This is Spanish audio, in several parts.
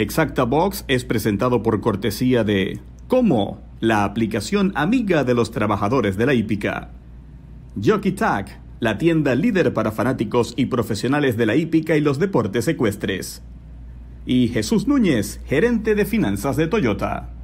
Exacta Box es presentado por cortesía de Como, la aplicación amiga de los trabajadores de la hípica. Jockey Tag, la tienda líder para fanáticos y profesionales de la hípica y los deportes ecuestres. Y Jesús Núñez, gerente de finanzas de Toyota.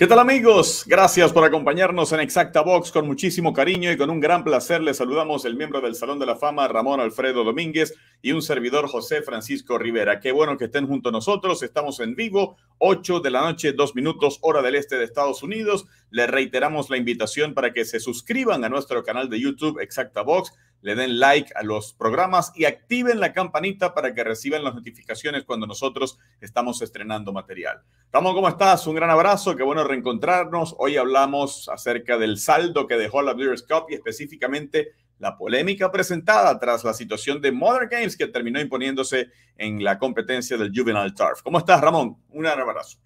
¿Qué tal amigos? Gracias por acompañarnos en Exacta Box con muchísimo cariño y con un gran placer. Les saludamos el miembro del Salón de la Fama, Ramón Alfredo Domínguez, y un servidor, José Francisco Rivera. Qué bueno que estén junto a nosotros. Estamos en vivo, 8 de la noche, 2 minutos, hora del este de Estados Unidos. Les reiteramos la invitación para que se suscriban a nuestro canal de YouTube, Exacta Box le den like a los programas y activen la campanita para que reciban las notificaciones cuando nosotros estamos estrenando material. Ramón, ¿cómo estás? Un gran abrazo, qué bueno reencontrarnos. Hoy hablamos acerca del saldo que dejó la Breeders' Cup y específicamente la polémica presentada tras la situación de Modern Games que terminó imponiéndose en la competencia del Juvenile Turf. ¿Cómo estás, Ramón? Un gran abrazo.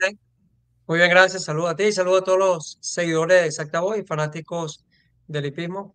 Muy bien, gracias. Saludos a ti y saludos a todos los seguidores de Exacta y fanáticos del hipismo.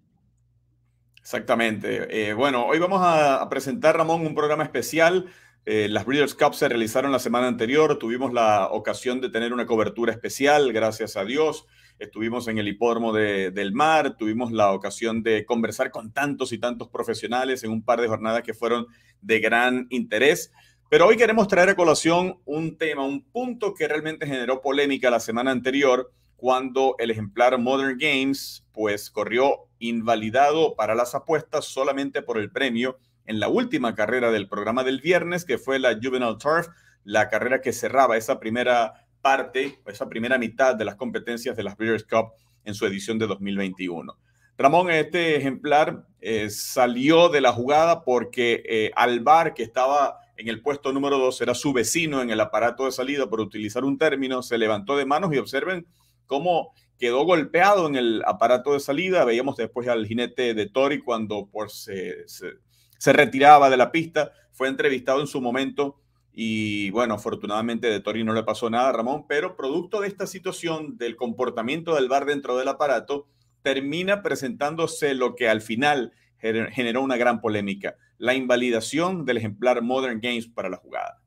Exactamente. Eh, bueno, hoy vamos a, presentar, Ramón, un programa especial. Eh, las Breeders' Cup se realizaron la semana anterior. Tuvimos la ocasión de tener una cobertura especial, gracias a Dios. Estuvimos en el hipódromo del mar, tuvimos la ocasión de conversar con tantos y tantos profesionales en un par de jornadas que fueron de gran interés. Pero hoy queremos traer a colación un tema, un punto que realmente generó polémica la semana anterior cuando el ejemplar Modern Games pues corrió invalidado para las apuestas solamente por el premio en la última carrera del programa del viernes, que fue la Juvenile Turf, la carrera que cerraba esa primera parte, esa primera mitad de las competencias de las Breeders' Cup en su edición de 2021. Ramón, este ejemplar eh, salió de la jugada porque eh, Alvar, que estaba en el puesto número 2, era su vecino en el aparato de salida, por utilizar un término, se levantó de manos y observen cómo quedó golpeado en el aparato de salida. Veíamos después al jinete de Tori cuando por se, se, retiraba de la pista. Fue entrevistado en su momento y bueno, afortunadamente de Tori no le pasó nada, Ramón, pero producto de esta situación del comportamiento del bar dentro del aparato, termina presentándose lo que al final generó una gran polémica, la invalidación del ejemplar Modern Games para la jugada.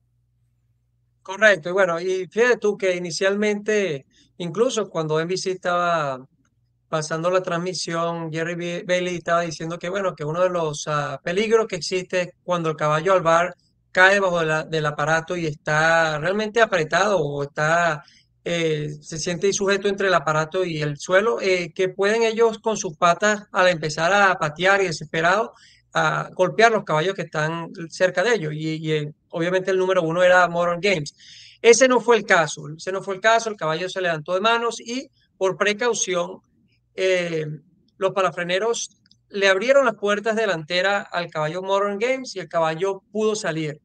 Correcto, y bueno, y fíjate tú que inicialmente Incluso cuando NBC estaba pasando la transmisión, Jerry Bailey estaba diciendo que, bueno, que uno de los ah, peligros que existe cuando el caballo al bar cae debajo del aparato y está realmente apretado o está, eh, se siente sujeto entre el aparato y el suelo, eh, que pueden ellos con sus patas, al empezar a patear y desesperados, a golpear los caballos que están cerca de ellos. Y, y eh, obviamente el número uno era Modern Games. Ese no fue el caso, ese no fue el caso, el caballo se levantó de manos y por precaución eh, los parafreneros le abrieron las puertas delanteras al caballo Modern Games y el caballo pudo salir.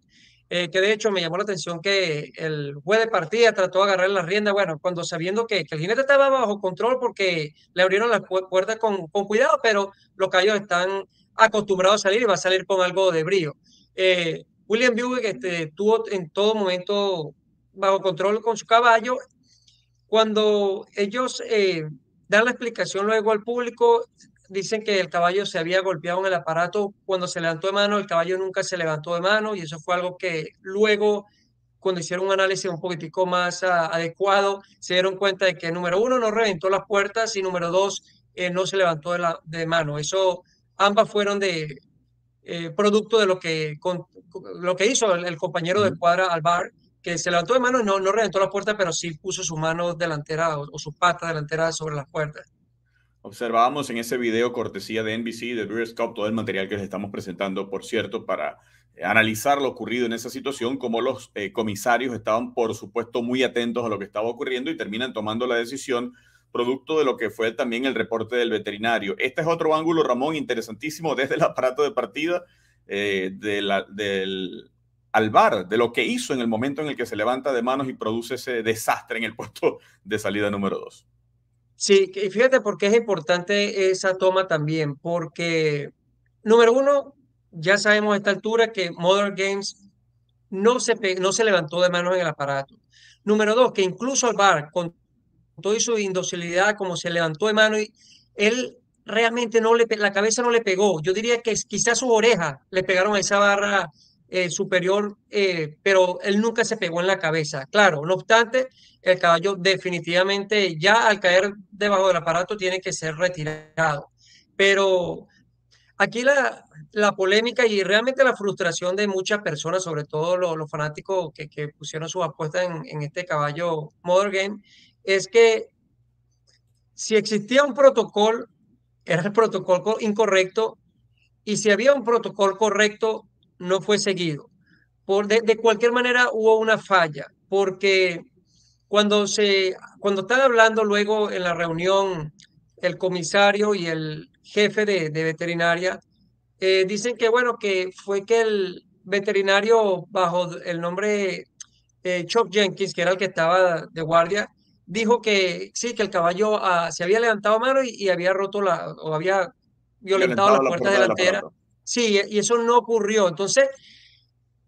Eh, que de hecho me llamó la atención que el juez de partida trató de agarrar la rienda, bueno, cuando sabiendo que, el jinete estaba bajo control porque le abrieron las puertas con, cuidado, pero los caballos están acostumbrados a salir y va a salir con algo de brío. Eh, William Buick este, tuvo en todo momento bajo control con su caballo. Cuando ellos eh, dan la explicación luego al público, dicen que el caballo se había golpeado en el aparato cuando se levantó de mano, el caballo nunca se levantó de mano y eso fue algo que luego, cuando hicieron un análisis un poquitico más ah, adecuado, se dieron cuenta de que número uno no reventó las puertas y número dos eh, no se levantó de mano. Eso ambas fueron de eh, producto de lo que, lo que hizo el, el compañero de cuadra Alvar que se levantó de mano y no, no reventó la puerta, pero sí puso su mano delantera o, su pata delantera sobre las puertas. Observábamos en ese video cortesía de NBC, de Brewers Cup, todo el material que les estamos presentando, por cierto, para eh, analizar lo ocurrido en esa situación, como los eh, comisarios estaban, por supuesto, muy atentos a lo que estaba ocurriendo y terminan tomando la decisión producto de lo que fue también el reporte del veterinario. Este es otro ángulo, Ramón, interesantísimo desde el aparato de partida eh, del al bar de lo que hizo en el momento en el que se levanta de manos y produce ese desastre en el puesto de salida número dos. Sí, y fíjate por qué es importante esa toma también, porque número uno, ya sabemos a esta altura que Modern Games no se, no se levantó de manos en el aparato. Número dos, que incluso al bar, con toda su indocilidad, como se levantó de mano, y él realmente no le, la cabeza no le pegó. Yo diría que quizás su oreja le pegaron a esa barra eh, superior, eh, pero él nunca se pegó en la cabeza. Claro, no obstante, el caballo definitivamente ya al caer debajo del aparato tiene que ser retirado. Pero aquí la, la polémica y realmente la frustración de muchas personas, sobre todo los, fanáticos que, que, pusieron sus apuestas en, en este caballo Mother Game, es que si existía un protocolo, era el protocolo incorrecto, y si había un protocolo correcto, no fue seguido. Por, de, cualquier manera hubo una falla, porque cuando, se, cuando están hablando luego en la reunión el comisario y el jefe de, veterinaria, eh, dicen que bueno, que fue que el veterinario bajo el nombre eh, Chop Jenkins, que era el que estaba de guardia, dijo que sí, que el caballo ah, se había levantado mano y, y, había roto la, o había violentado la puerta, delantera. Sí, y eso no ocurrió. Entonces,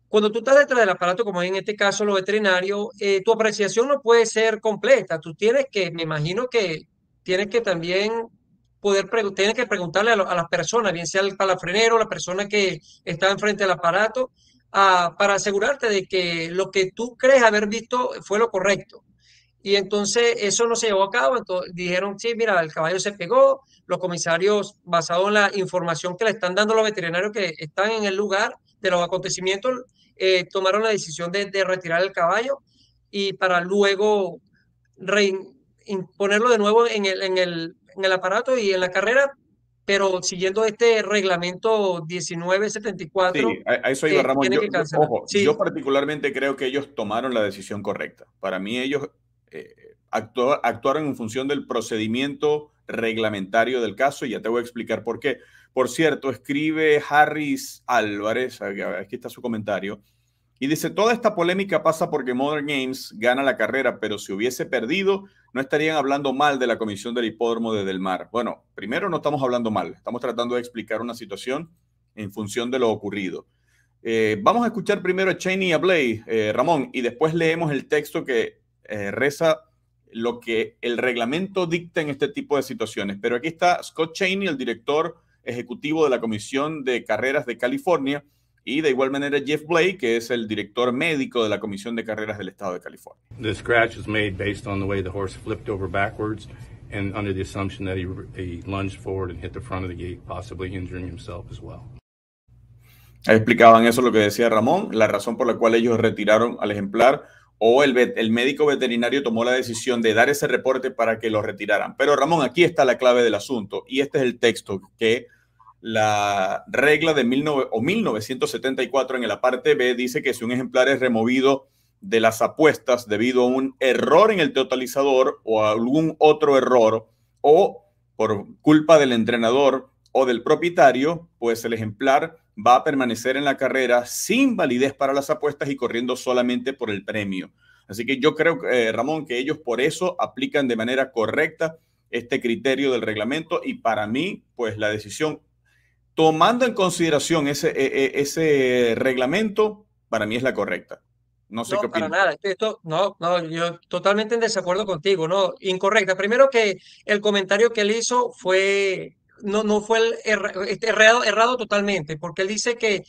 cuando tú estás detrás del aparato, como en este caso lo veterinario, eh, tu apreciación no puede ser completa. Tú tienes que, me imagino que tienes que también poder tienes que preguntarle a, las personas, bien sea el palafrenero, la persona que está enfrente del aparato, para asegurarte de que lo que tú crees haber visto fue lo correcto. Y entonces eso no se llevó a cabo. Entonces dijeron, sí, mira, el caballo se pegó. Los comisarios, basado en la información que le están dando los veterinarios que están en el lugar de los acontecimientos, eh, tomaron la decisión de, retirar el caballo y para luego ponerlo de nuevo en el, en, el, en el aparato y en la carrera, pero siguiendo este reglamento 1974. Sí, a, eso iba Ramón. Yo, ojo, yo particularmente creo que ellos tomaron la decisión correcta. Para mí ellos eh, actuaron en función del procedimiento reglamentario del caso y ya te voy a explicar por qué. Por cierto, escribe Harris Álvarez, aquí está su comentario, y dice, toda esta polémica pasa porque Modern Games gana la carrera, pero si hubiese perdido, no estarían hablando mal de la comisión del hipódromo de Del Mar. Bueno, primero no estamos hablando mal, estamos tratando de explicar una situación en función de lo ocurrido. Eh, vamos a escuchar primero a Cheney y a Blay, eh, Ramón, y después leemos el texto que eh, reza lo que el reglamento dicta en este tipo de situaciones. Pero aquí está Scott Cheney, el director ejecutivo de la Comisión de Carreras de California, y de igual manera Jeff Blake, que es el director médico de la Comisión de Carreras del Estado de California. The scratch was made based on the way the horse flipped over backwards and under the assumption that he, he lunged forward and hit the front of the gate, possibly injuring himself as well. Explicaban eso lo que decía Ramón, la razón por la cual ellos retiraron al ejemplar o el, el, médico veterinario tomó la decisión de dar ese reporte para que lo retiraran. Pero Ramón, aquí está la clave del asunto y este es el texto que la regla de 1974 en la parte B dice que si un ejemplar es removido de las apuestas debido a un error en el totalizador o algún otro error o por culpa del entrenador o del propietario, pues el ejemplar va a permanecer en la carrera sin validez para las apuestas y corriendo solamente por el premio. Así que yo creo, eh, Ramón, que ellos por eso aplican de manera correcta este criterio del reglamento y para mí, pues la decisión, tomando en consideración ese, e, e, ese reglamento, para mí es la correcta. No sé qué para nada. Esto, no, no, yo totalmente en desacuerdo contigo, no, incorrecta. Primero que el comentario que él hizo fue no, no fue el este, errado, errado totalmente, porque él dice que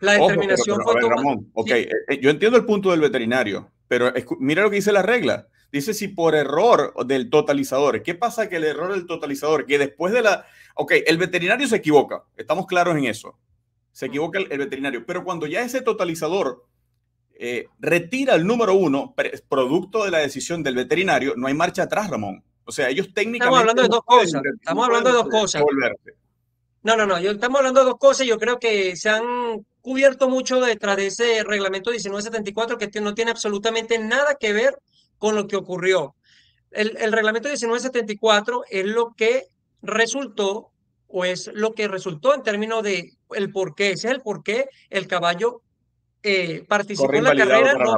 la determinación fue Ramón, ok, eh, eh, yo entiendo el punto del veterinario, pero mira lo que dice la regla. Dice si por error del totalizador, ¿qué pasa que el error del totalizador, que después de la, ok, el veterinario se equivoca, estamos claros en eso, se equivoca el, veterinario, pero cuando ya ese totalizador eh, retira el número uno, producto de la decisión del veterinario, no hay marcha atrás, Ramón. O sea, ellos técnicamente... Estamos hablando de dos cosas. Estamos hablando de dos cosas. No, no, no. Yo, estamos hablando de dos cosas. Yo creo que se han cubierto mucho detrás de ese reglamento 1974 que no tiene absolutamente nada que ver con lo que ocurrió. El, el reglamento 1974 es lo que resultó o es lo que resultó en términos de el por qué. Ese es el por qué el caballo eh, participó en la carrera, no,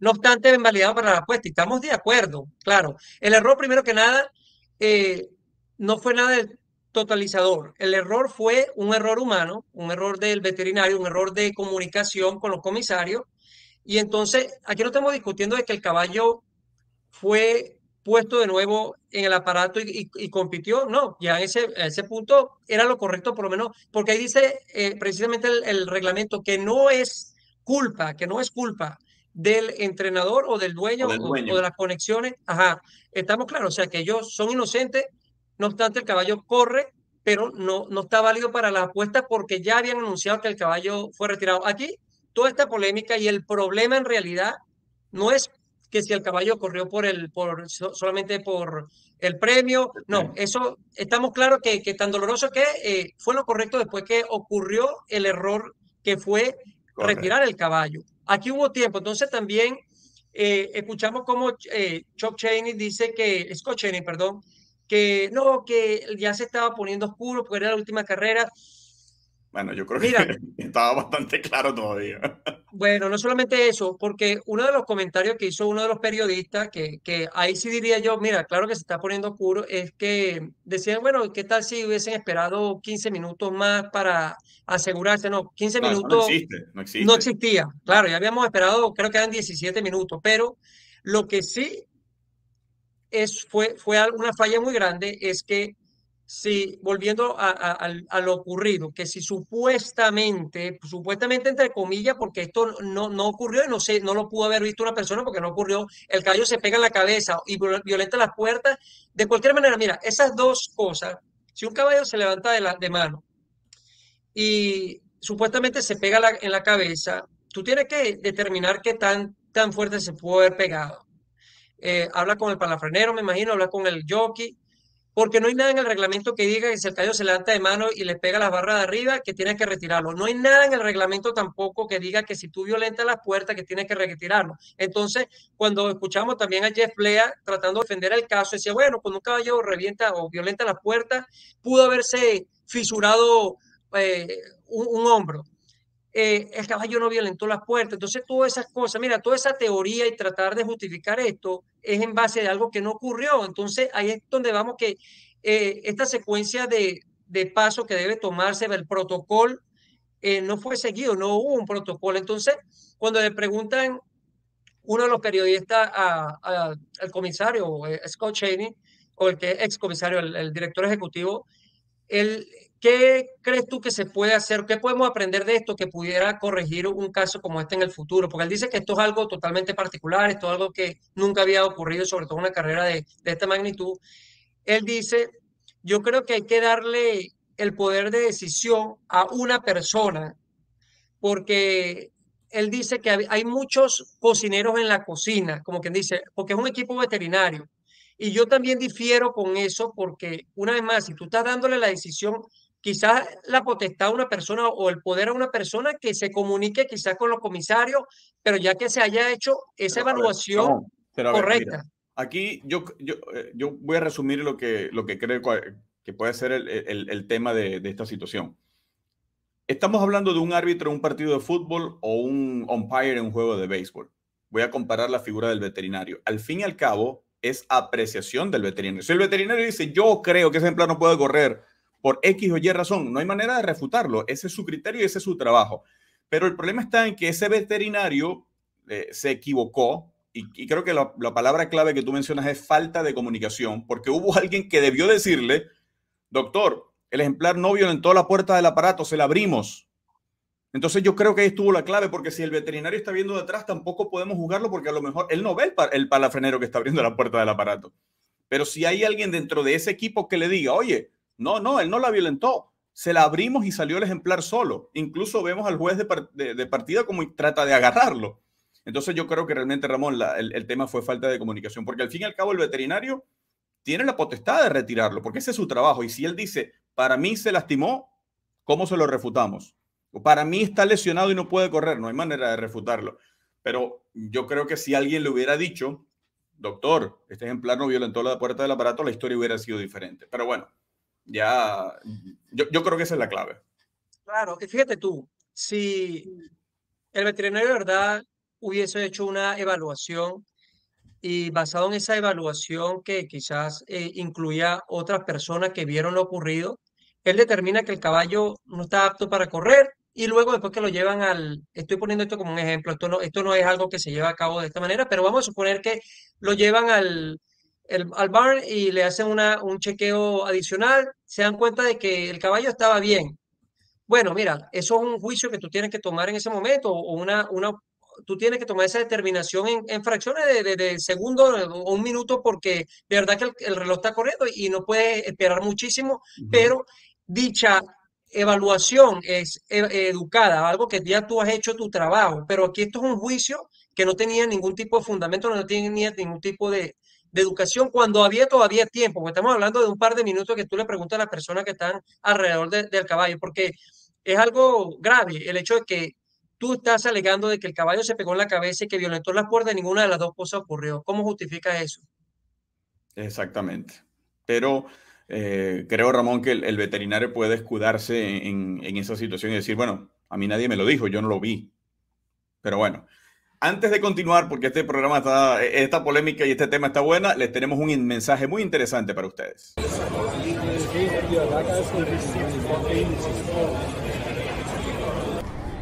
no, obstante, invalidado para la apuesta. Y estamos de acuerdo, claro. El error, primero que nada, eh, no fue nada del totalizador. El error fue un error humano, un error del veterinario, un error de comunicación con los comisarios. Y entonces, aquí no estamos discutiendo de que el caballo fue puesto de nuevo en el aparato y, compitió. No, ya ese, ese punto era lo correcto, por lo menos, porque ahí dice eh, precisamente el reglamento que no es culpa, que no es culpa del entrenador o del dueño o, de las conexiones. Ajá, estamos claros, o sea que ellos son inocentes, no obstante el caballo corre, pero no, no está válido para la apuesta porque ya habían anunciado que el caballo fue retirado. Aquí toda esta polémica y el problema en realidad no es que si el caballo corrió por el, por, solamente por el premio, no, eso estamos claros que, que tan doloroso que eh, fue lo correcto después que ocurrió el error que fue retirar el caballo. Aquí hubo tiempo, entonces también eh, escuchamos como eh, Chuck Cheney dice que, Scott Cheney, perdón, que no, que ya se estaba poniendo oscuro porque era la última carrera. Bueno, yo creo que estaba bastante claro todavía. Bueno, no solamente eso, porque uno de los comentarios que hizo uno de los periodistas, que, que ahí sí diría yo, mira, claro que se está poniendo oscuro, es que decían, bueno, ¿qué tal si hubiesen esperado 15 minutos más para asegurarse? No, 15 minutos no, existe, no, existe. no existía. Claro, ya habíamos esperado, creo que eran 17 minutos, pero lo que sí es, fue, fue una falla muy grande, es que si, volviendo a, lo ocurrido, que si supuestamente, supuestamente entre comillas, porque esto no, no ocurrió y no sé, no lo pudo haber visto una persona porque no ocurrió, el caballo se pega en la cabeza y violenta las puertas, de cualquier manera, mira, esas dos cosas, si un caballo se levanta de, mano y supuestamente se pega en la cabeza, tú tienes que determinar qué tan, tan fuerte se puede haber pegado. Eh, habla con el palafrenero, me imagino, habla con el jockey, porque no hay nada en el reglamento que diga que si el caballo se levanta de mano y le pega las barras de arriba, que tienes que retirarlo. No hay nada en el reglamento tampoco que diga que si tú violentas las puertas, que tienes que retirarlo. Entonces, cuando escuchamos también a Jeff Blea tratando de defender el caso, decía, bueno, cuando un caballo revienta o violenta las puertas, pudo haberse fisurado eh, un hombro. Eh, el caballo no violentó las puertas. Entonces, todas esas cosas, mira, toda esa teoría y tratar de justificar esto es en base de algo que no ocurrió. Entonces, ahí es donde vamos que eh, esta secuencia de, de paso que debe tomarse, el protocolo, eh, no fue seguido, no hubo un protocolo. Entonces, cuando le preguntan uno de los periodistas al comisario, Scott Cheney, o el que ex comisario, el director ejecutivo, él ¿Qué crees tú que se puede hacer? ¿Qué podemos aprender de esto que pudiera corregir un caso como este en el futuro? Porque él dice que esto es algo totalmente particular, esto es algo que nunca había ocurrido, sobre todo en una carrera de, esta magnitud. Él dice, yo creo que hay que darle el poder de decisión a una persona, porque él dice que hay muchos cocineros en la cocina, como quien dice, porque es un equipo veterinario. Y yo también difiero con eso porque, una vez más, si tú estás dándole la decisión quizás la potestad a una persona o el poder a una persona que se comunique quizás con los comisarios, pero ya que se haya hecho esa evaluación correcta. aquí yo, yo, eh, yo, voy a resumir lo que, lo que creo que puede ser el, el, el tema de, de, esta situación. Estamos hablando de un árbitro en un partido de fútbol o un umpire en un juego de béisbol. Voy a comparar la figura del veterinario. Al fin y al cabo, es apreciación del veterinario. Si el veterinario dice, yo creo que ese ejemplar no puede correr, por X o Y razón. No hay manera de refutarlo. Ese es su criterio y ese es su trabajo. Pero el problema está en que ese veterinario eh, se equivocó y, creo que la, palabra clave que tú mencionas es falta de comunicación, porque hubo alguien que debió decirle, doctor, el ejemplar no violentó la puerta del aparato, se la abrimos. Entonces yo creo que ahí estuvo la clave, porque si el veterinario está viendo detrás, tampoco podemos juzgarlo, porque a lo mejor él no ve el, el palafrenero que está abriendo la puerta del aparato. Pero si hay alguien dentro de ese equipo que le diga, oye, no, no, él no la violentó. Se la abrimos y salió el ejemplar solo. Incluso vemos al juez de, partida como trata de agarrarlo. Entonces yo creo que realmente, Ramón, el, tema fue falta de comunicación, porque al fin y al cabo el veterinario tiene la potestad de retirarlo, porque ese es su trabajo. Y si él dice, para mí se lastimó, ¿cómo se lo refutamos? O para mí está lesionado y no puede correr, no hay manera de refutarlo. Pero yo creo que si alguien le hubiera dicho, doctor, este ejemplar no violentó la puerta del aparato, la historia hubiera sido diferente. Pero bueno, ya, yo, yo creo que esa es la clave. Claro, y fíjate tú, si el veterinario de verdad hubiese hecho una evaluación y basado en esa evaluación que quizás eh, incluía otras personas que vieron lo ocurrido, él determina que el caballo no está apto para correr y luego después que lo llevan al, estoy poniendo esto como un ejemplo, esto no, esto no es algo que se lleva a cabo de esta manera, pero vamos a suponer que lo llevan al, el, al barn y le hacen una, un chequeo adicional, se dan cuenta de que el caballo estaba bien, bueno, mira, eso es un juicio que tú tienes que tomar en ese momento o una, una, tú tienes que tomar esa determinación en, en fracciones de, de, segundo o un minuto porque de verdad que el, reloj está corriendo y no puedes esperar muchísimo, pero dicha evaluación es e, educada, algo que ya tú has hecho tu trabajo, pero aquí esto es un juicio que no tenía ningún tipo de fundamento, no tenía ningún tipo de, de educación cuando había todavía tiempo, porque estamos hablando de un par de minutos que tú le preguntas a las personas que están alrededor del caballo, porque es algo grave el hecho de que tú estás alegando de que el caballo se pegó en la cabeza y que violentó las puertas, ninguna de las dos cosas ocurrió. ¿Cómo justifica eso? Exactamente. Pero eh, creo, Ramón, que el, veterinario puede escudarse en, en, esa situación y decir, bueno, a mí nadie me lo dijo, yo no lo vi. Pero bueno, antes de continuar, porque este programa está, esta polémica y este tema está buena, les tenemos un mensaje muy interesante para ustedes.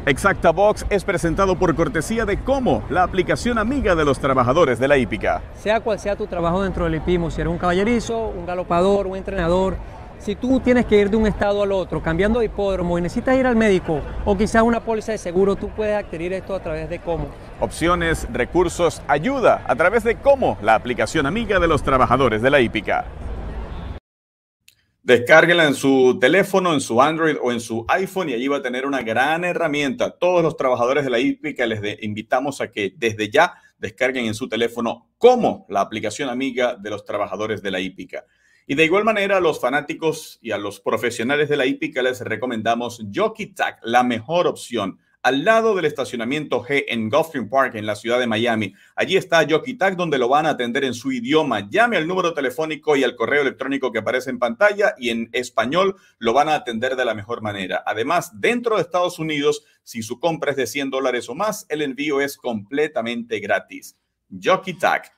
Exacta Box es presentado por cortesía de Como, la aplicación amiga de los trabajadores de la hípica. Sea cual sea tu trabajo dentro del hipismo, si eres un caballerizo, un galopador, un entrenador, si tú tienes que ir de un estado al otro, cambiando de hipódromo y necesitas ir al médico o quizás una póliza de seguro, tú puedes adquirir esto a través de Como. Opciones, recursos, ayuda a través de Como, la aplicación amiga de los trabajadores de la hípica. Descárguela en su teléfono, en su Android o en su iPhone y allí va a tener una gran herramienta. Todos los trabajadores de la hípica les invitamos a que desde ya descarguen en su teléfono como la aplicación amiga de los trabajadores de la hípica. Y de igual manera, a los fanáticos y a los profesionales de la hípica les recomendamos Jockey Tag, la mejor opción al lado del estacionamiento G en Gulfstream Park, en la ciudad de Miami. Allí está Jockey Tag, donde lo van a atender en su idioma. Llame al número telefónico y al correo electrónico que aparece en pantalla y en español lo van a atender de la mejor manera. Además, dentro de Estados Unidos, si su compra es de 100 dólares o más, el envío es completamente gratis. Jockey Tag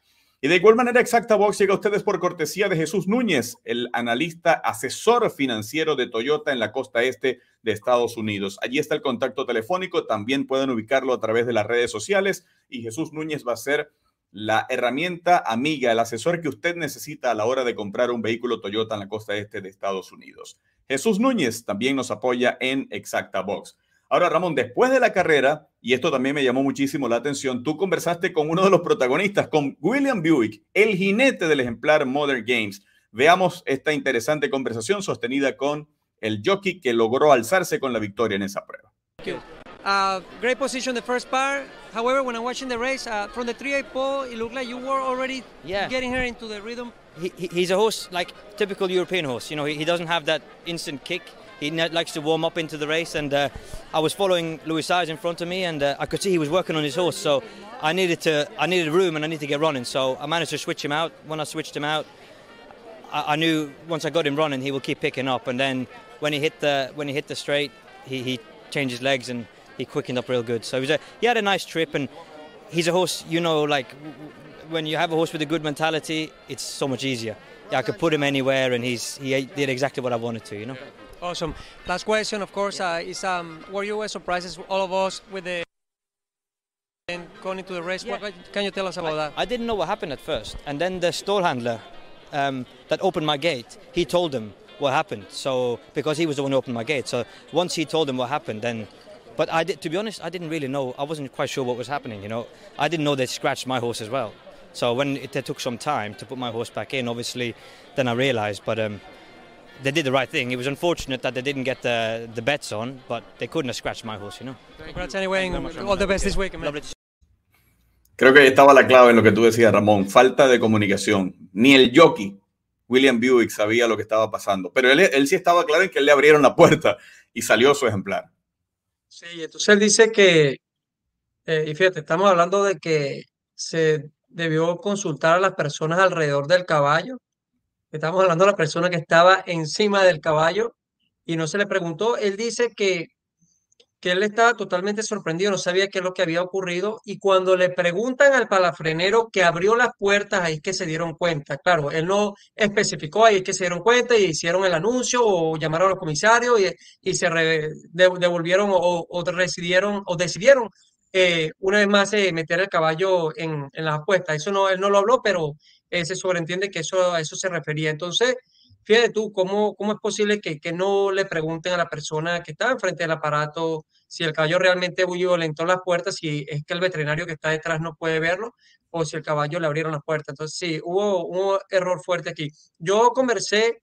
y de igual manera, Exacta Box llega a ustedes por cortesía de Jesús Núñez, el analista asesor financiero de Toyota en la costa este de Estados Unidos. Allí está el contacto telefónico, también pueden ubicarlo a través de las redes sociales y Jesús Núñez va a ser la herramienta amiga, el asesor que usted necesita a la hora de comprar un vehículo Toyota en la costa este de Estados Unidos. Jesús Núñez también nos apoya en Exacta Box. Ahora, Ramón, después de la carrera, y esto también me llamó muchísimo la atención, tú conversaste con uno de los protagonistas, con William Buick, el jinete del ejemplar Modern Games. Veamos esta interesante conversación sostenida con el jockey que logró alzarse con la victoria en esa prueba. Uh, great position the first part. However, when I'm watching the race, uh, from the 3 pole, it looked like you were already yeah. getting her into the rhythm. He, he's a horse like typical European horse. You know, he, he doesn't have that instant kick. He likes to warm up into the race. And uh, I was following Louis Sires in front of me, and uh, I could see he was working on his horse. So I needed to, I needed room, and I needed to get running. So I managed to switch him out. When I switched him out, I, I knew once I got him running, he will keep picking up. And then when he hit the when he hit the straight, he, he changed his legs and he quickened up real good. So he a, he had a nice trip, and he's a horse. You know, like when you have a horse with a good mentality, it's so much easier. Yeah, I could put him anywhere, and he's he did exactly what I wanted to. You know. Awesome. Last question, of course, uh, is um, were you surprised, all of us, with the and going into the race? Yeah. What, can you tell us about I, that? I didn't know what happened at first, and then the stall handler um, that opened my gate, he told them what happened. So because he was the one who opened my gate, so once he told them what happened, then. But I did, to be honest, I didn't really know. I wasn't quite sure what was happening. You know, I didn't know they scratched my horse as well. So when it, it took some time to put my horse back in, obviously, then I realised. But um, they did the right thing. It was unfortunate that they didn't get the, the bets on, but they couldn't have scratched my horse, you know. Congrats anyway, all the best this week, man. Creo que ahí estaba la clave en lo que tú decías, Ramón. Falta de comunicación. Ni el jockey, William Buick, sabía lo que estaba pasando. Pero él, él sí estaba claro en que le abrieron la puerta y salió su ejemplar. Sí, entonces él dice que, eh, y fíjate, estamos hablando de que se debió consultar a las personas alrededor del caballo Estamos hablando de la persona que estaba encima del caballo y no se le preguntó. Él dice que, que él estaba totalmente sorprendido, no sabía qué es lo que había ocurrido y cuando le preguntan al palafrenero que abrió las puertas, ahí es que se dieron cuenta. Claro, él no especificó, ahí es que se dieron cuenta y hicieron el anuncio o llamaron a los comisarios y, y se devolvieron o, o, decidieron, o decidieron eh, una vez más eh, meter el caballo en, en las apuestas. Eso no, él no lo habló, pero se sobreentiende que eso, a eso se refería. Entonces, fíjate tú, ¿cómo, cómo es posible que, que no le pregunten a la persona que está enfrente del aparato si el caballo realmente violentó las puertas, si es que el veterinario que está detrás no puede verlo o si el caballo le abrieron las puertas? Entonces, sí, hubo un error fuerte aquí. Yo conversé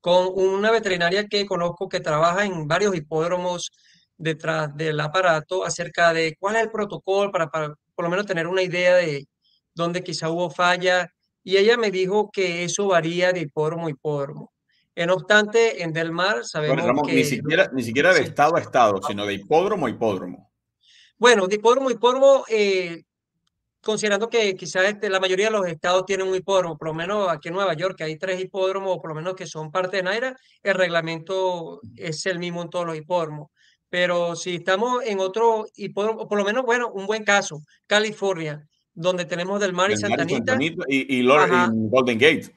con una veterinaria que conozco que trabaja en varios hipódromos detrás del aparato acerca de cuál es el protocolo para, para por lo menos tener una idea de dónde quizá hubo falla. Y ella me dijo que eso varía de hipódromo a hipódromo. No obstante, en Del Mar sabemos que... Ni siquiera, ni siquiera de estado a estado, sino de hipódromo a hipódromo. Bueno, de hipódromo a hipódromo, eh, considerando que quizás este, la mayoría de los estados tienen un hipódromo, por lo menos aquí en Nueva York, que hay tres hipódromos, por lo menos que son parte de Naira, el reglamento es el mismo en todos los hipódromos. Pero si estamos en otro hipódromo, por lo menos, bueno, un buen caso, California, donde tenemos Del Mar y Santa Anita. Y, y, Golden Gate.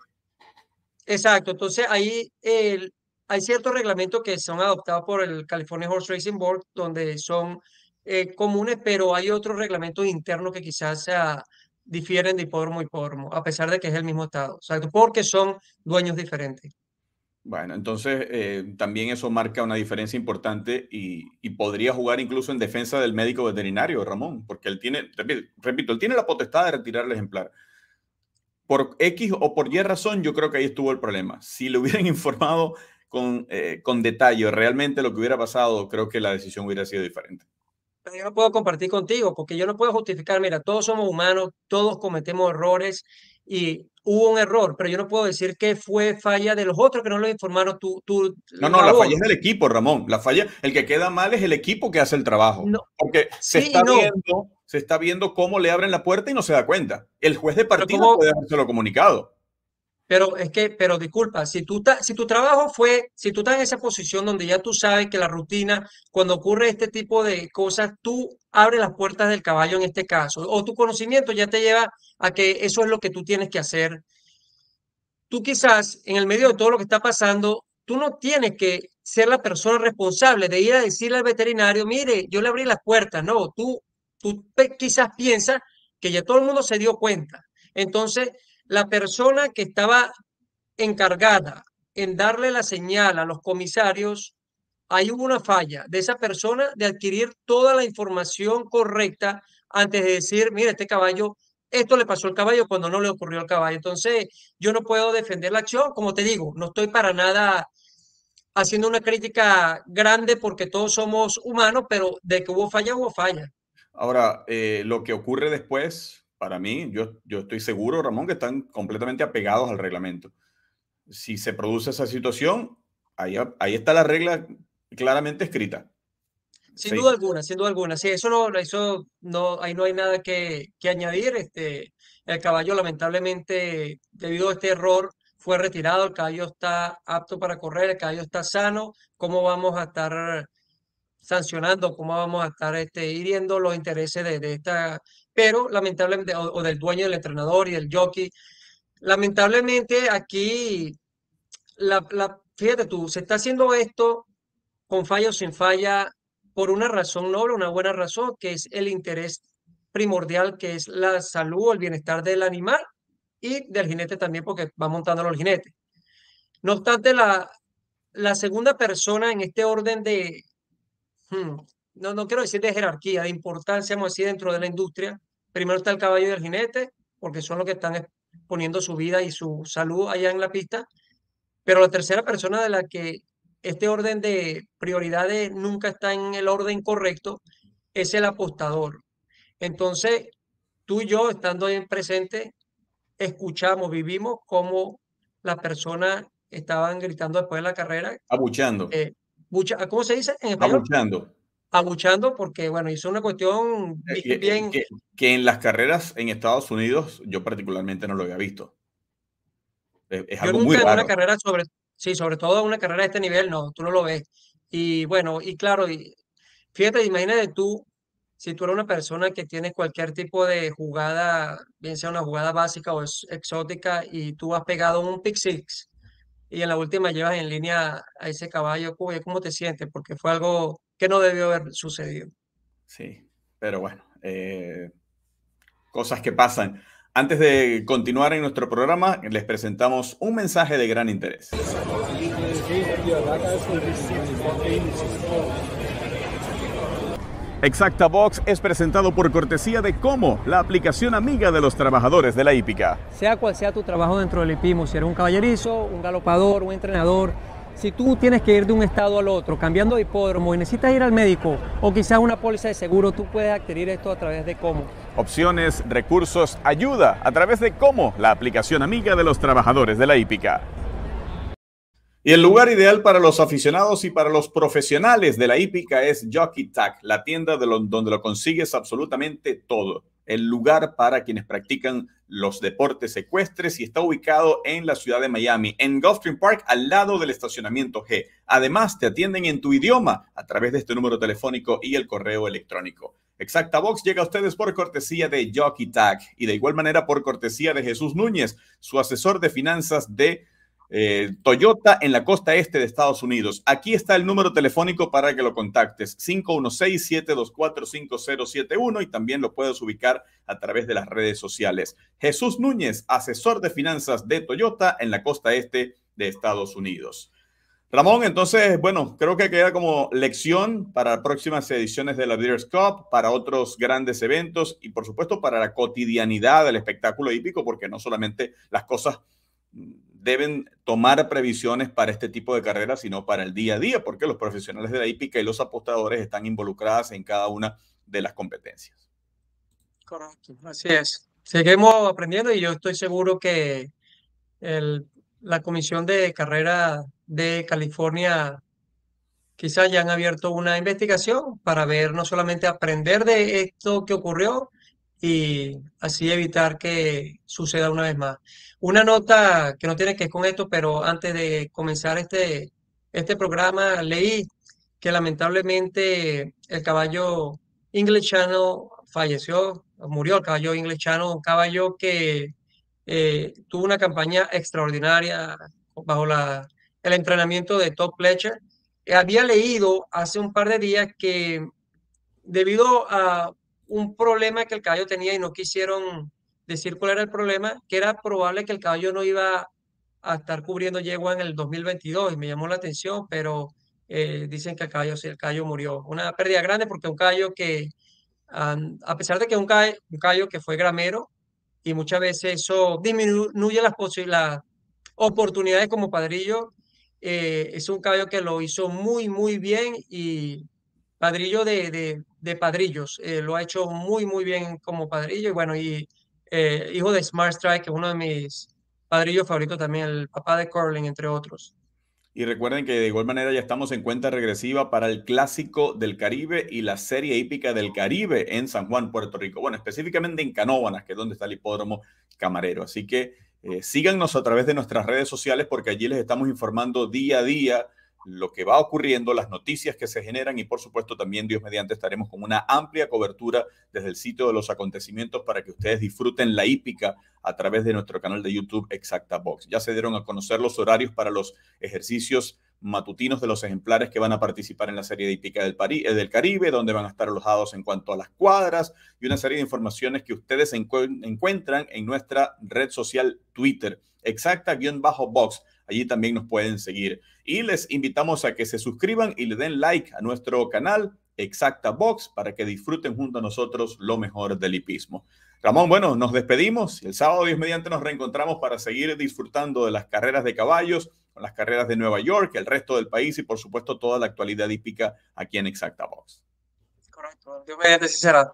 Exacto, entonces ahí el, hay ciertos reglamentos que son adoptados por el California Horse Racing Board, donde son eh, comunes, pero hay otros reglamentos internos que quizás sea, difieren de hipódromo a hipódromo, a pesar de que es el mismo estado, o porque son dueños diferentes. Bueno, entonces eh, también eso marca una diferencia importante y, podría jugar incluso en defensa del médico veterinario, Ramón, porque él tiene, repito, él tiene la potestad de retirar el ejemplar. Por X o por Y razón, yo creo que ahí estuvo el problema. Si le hubieran informado con, eh, con detalle realmente lo que hubiera pasado, creo que la decisión hubiera sido diferente yo no puedo compartir contigo porque yo no puedo justificar, mira, todos somos humanos, todos cometemos errores y hubo un error, pero yo no puedo decir que fue falla de los otros que no lo informaron tú. tú no, no, la, falla es del equipo, Ramón. La falla, el que queda mal es el equipo que hace el trabajo. porque se, está viendo, se está viendo cómo le abren la puerta y no se da cuenta. El juez de partido puede lo comunicado. Pero es que, pero disculpa, si tú si tu trabajo fue, si tú estás en esa posición donde ya tú sabes que la rutina, cuando ocurre este tipo de cosas, tú abres las puertas del caballo en este caso, o tu conocimiento ya te lleva a que eso es lo que tú tienes que hacer. Tú quizás, en el medio de todo lo que está pasando, tú no tienes que ser la persona responsable de ir a decirle al veterinario, mire, yo le abrí las puertas. No, tú, tú quizás piensas que ya todo el mundo se dio cuenta. Entonces, la persona que estaba encargada en darle la señal a los comisarios, hay una falla de esa persona de adquirir toda la información correcta antes de decir, mire, este caballo, esto le pasó al caballo cuando no le ocurrió al caballo. Entonces, yo no puedo defender la acción, como te digo, no estoy para nada haciendo una crítica grande porque todos somos humanos, pero de que hubo falla, hubo falla. Ahora, eh, lo que ocurre después para mí, yo, yo estoy seguro, Ramón, que están completamente apegados al reglamento. Si se produce esa situación, ahí, ahí está la regla claramente escrita. Sin duda alguna, sin duda alguna. Sí, eso no, eso no, ahí no hay nada que, que añadir. Este, el caballo, lamentablemente, debido a este error, fue retirado. El caballo está apto para correr, el caballo está sano. ¿Cómo vamos a estar sancionando? ¿Cómo vamos a estar este, hiriendo los intereses de, de esta pero lamentablemente, o, del dueño del entrenador y del jockey, lamentablemente aquí, la, fíjate tú, se está haciendo esto con falla o sin falla por una razón noble, una buena razón, que es el interés primordial, que es la salud o el bienestar del animal y del jinete también, porque va montando los jinetes. No obstante, la, la segunda persona en este orden de, hmm, no, no quiero decir de jerarquía, de importancia, vamos a dentro de la industria, Primero está el caballo y el jinete, porque son los que están poniendo su vida y su salud allá en la pista. Pero la tercera persona de la que este orden de prioridades nunca está en el orden correcto es el apostador. Entonces, tú y yo, estando ahí presente, escuchamos, vivimos cómo las personas estaban gritando después de la carrera. Abucheando. Eh, ¿Cómo se dice en español? Abucheando abuchando porque, bueno, hizo una cuestión eh, bien... Que, en las carreras en Estados Unidos yo particularmente no lo había visto. Es, algo muy raro. una carrera sobre, sí, sobre todo una carrera de este nivel, no, tú no lo ves. Y bueno, y claro, y, fíjate, imagínate tú, si tú eres una persona que tiene cualquier tipo de jugada, bien sea una jugada básica o exótica, y tú has pegado un pick six, y en la última llevas en línea a ese caballo, ¿cómo te sientes? Porque fue algo que no debió haber sucedido. Sí, pero bueno, eh, cosas que pasan. Antes de continuar en nuestro programa, les presentamos un mensaje de gran interés. Exacta Box es presentado por cortesía de Como, la aplicación amiga de los trabajadores de la hípica. Sea cual sea tu trabajo dentro del hipismo, si eres un caballerizo, un galopador, un entrenador, si tú tienes que ir de un estado al otro, cambiando de hipódromo y necesitas ir al médico o quizás una póliza de seguro, tú puedes adquirir esto a través de Como. Opciones, recursos, ayuda a través de Como, la aplicación amiga de los trabajadores de la hípica. Y el lugar ideal para los aficionados y para los profesionales de la hípica es Jockey Tag, la tienda de donde lo consigues absolutamente todo. El lugar para quienes practican los deportes ecuestres y está ubicado en la ciudad de Miami, en Gulfstream Park, al lado del estacionamiento G. Además, te atienden en tu idioma a través de este número telefónico y el correo electrónico. Exacta Box llega a ustedes por cortesía de Jockey Tag y de igual manera por cortesía de Jesús Núñez, su asesor de finanzas de eh, Toyota en la costa este de Estados Unidos. Aquí está el número telefónico para que lo contactes, 516-724-5071 y también lo puedes ubicar a través de las redes sociales. Jesús Núñez, asesor de finanzas de Toyota en la costa este de Estados Unidos. Ramón, entonces, bueno, creo que queda como lección para próximas ediciones de la Leaders Cup, para otros grandes eventos y por supuesto para la cotidianidad del espectáculo hípico, porque no solamente las cosas deben tomar previsiones para este tipo de carreras, sino para el día a día, porque los profesionales de la hípica y los apostadores están involucrados en cada una de las competencias. Correcto, así es. Seguimos aprendiendo y yo estoy seguro que la Comisión de Carrera de California quizás ya han abierto una investigación para ver, no solamente aprender de esto que ocurrió y así evitar que suceda una vez más. Una nota que no tiene que ver con esto, pero antes de comenzar este, este programa leí que lamentablemente el caballo English Channel falleció, murió el caballo English Channel, un caballo que eh, tuvo una campaña extraordinaria bajo la, el entrenamiento de Top Fletcher. había leído hace un par de días que debido a un problema que el caballo tenía y no quisieron decir cuál era el problema, que era probable que el caballo no iba a estar cubriendo yegua en el 2022 y me llamó la atención, pero eh, dicen que el caballo, el caballo murió. Una pérdida grande porque un caballo que, a pesar de que un caballo, un caballo que fue gramero y muchas veces eso disminuye las, las oportunidades como padrillo, eh, es un caballo que lo hizo muy, muy bien y padrillo de, de, padrillos, eh, lo ha hecho muy, muy bien como padrillo y bueno, y eh, hijo de Smart Strike, que es uno de mis padrillos favoritos también, el papá de Corlin, entre otros. Y recuerden que de igual manera ya estamos en cuenta regresiva para el Clásico del Caribe y la Serie Hípica del Caribe en San Juan, Puerto Rico. Bueno, específicamente en Canóvanas, que es donde está el hipódromo camarero. Así que eh, síganos a través de nuestras redes sociales porque allí les estamos informando día a día lo que va ocurriendo, las noticias que se generan y por supuesto también Dios mediante estaremos con una amplia cobertura desde el sitio de los acontecimientos para que ustedes disfruten la hípica a través de nuestro canal de YouTube Exacta Box. Ya se dieron a conocer los horarios para los ejercicios matutinos de los ejemplares que van a participar en la serie de hípica del, eh, del Caribe, donde van a estar alojados en cuanto a las cuadras y una serie de informaciones que ustedes encuentran en nuestra red social Twitter, exacta-box Allí también nos pueden seguir. Y les invitamos a que se suscriban y le den like a nuestro canal Exacta Box para que disfruten junto a nosotros lo mejor del hipismo. Ramón, bueno, nos despedimos. El sábado 10 mediante nos reencontramos para seguir disfrutando de las carreras de caballos, con las carreras de Nueva York, el resto del país y por supuesto toda la actualidad hípica aquí en Exacta Box. Correcto. Dios mediante será.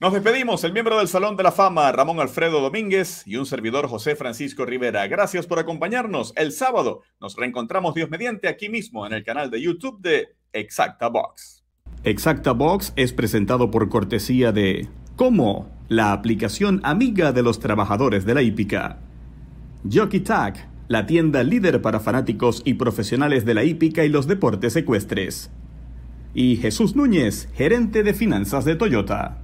Nos despedimos, el miembro del Salón de la Fama, Ramón Alfredo Domínguez, y un servidor, José Francisco Rivera. Gracias por acompañarnos. El sábado nos reencontramos Dios mediante aquí mismo en el canal de YouTube de Exacta Box. Exacta Box es presentado por cortesía de Como, la aplicación amiga de los trabajadores de la hípica. Jockey Tag, la tienda líder para fanáticos y profesionales de la hípica y los deportes ecuestres. Y Jesús Núñez, gerente de finanzas de Toyota.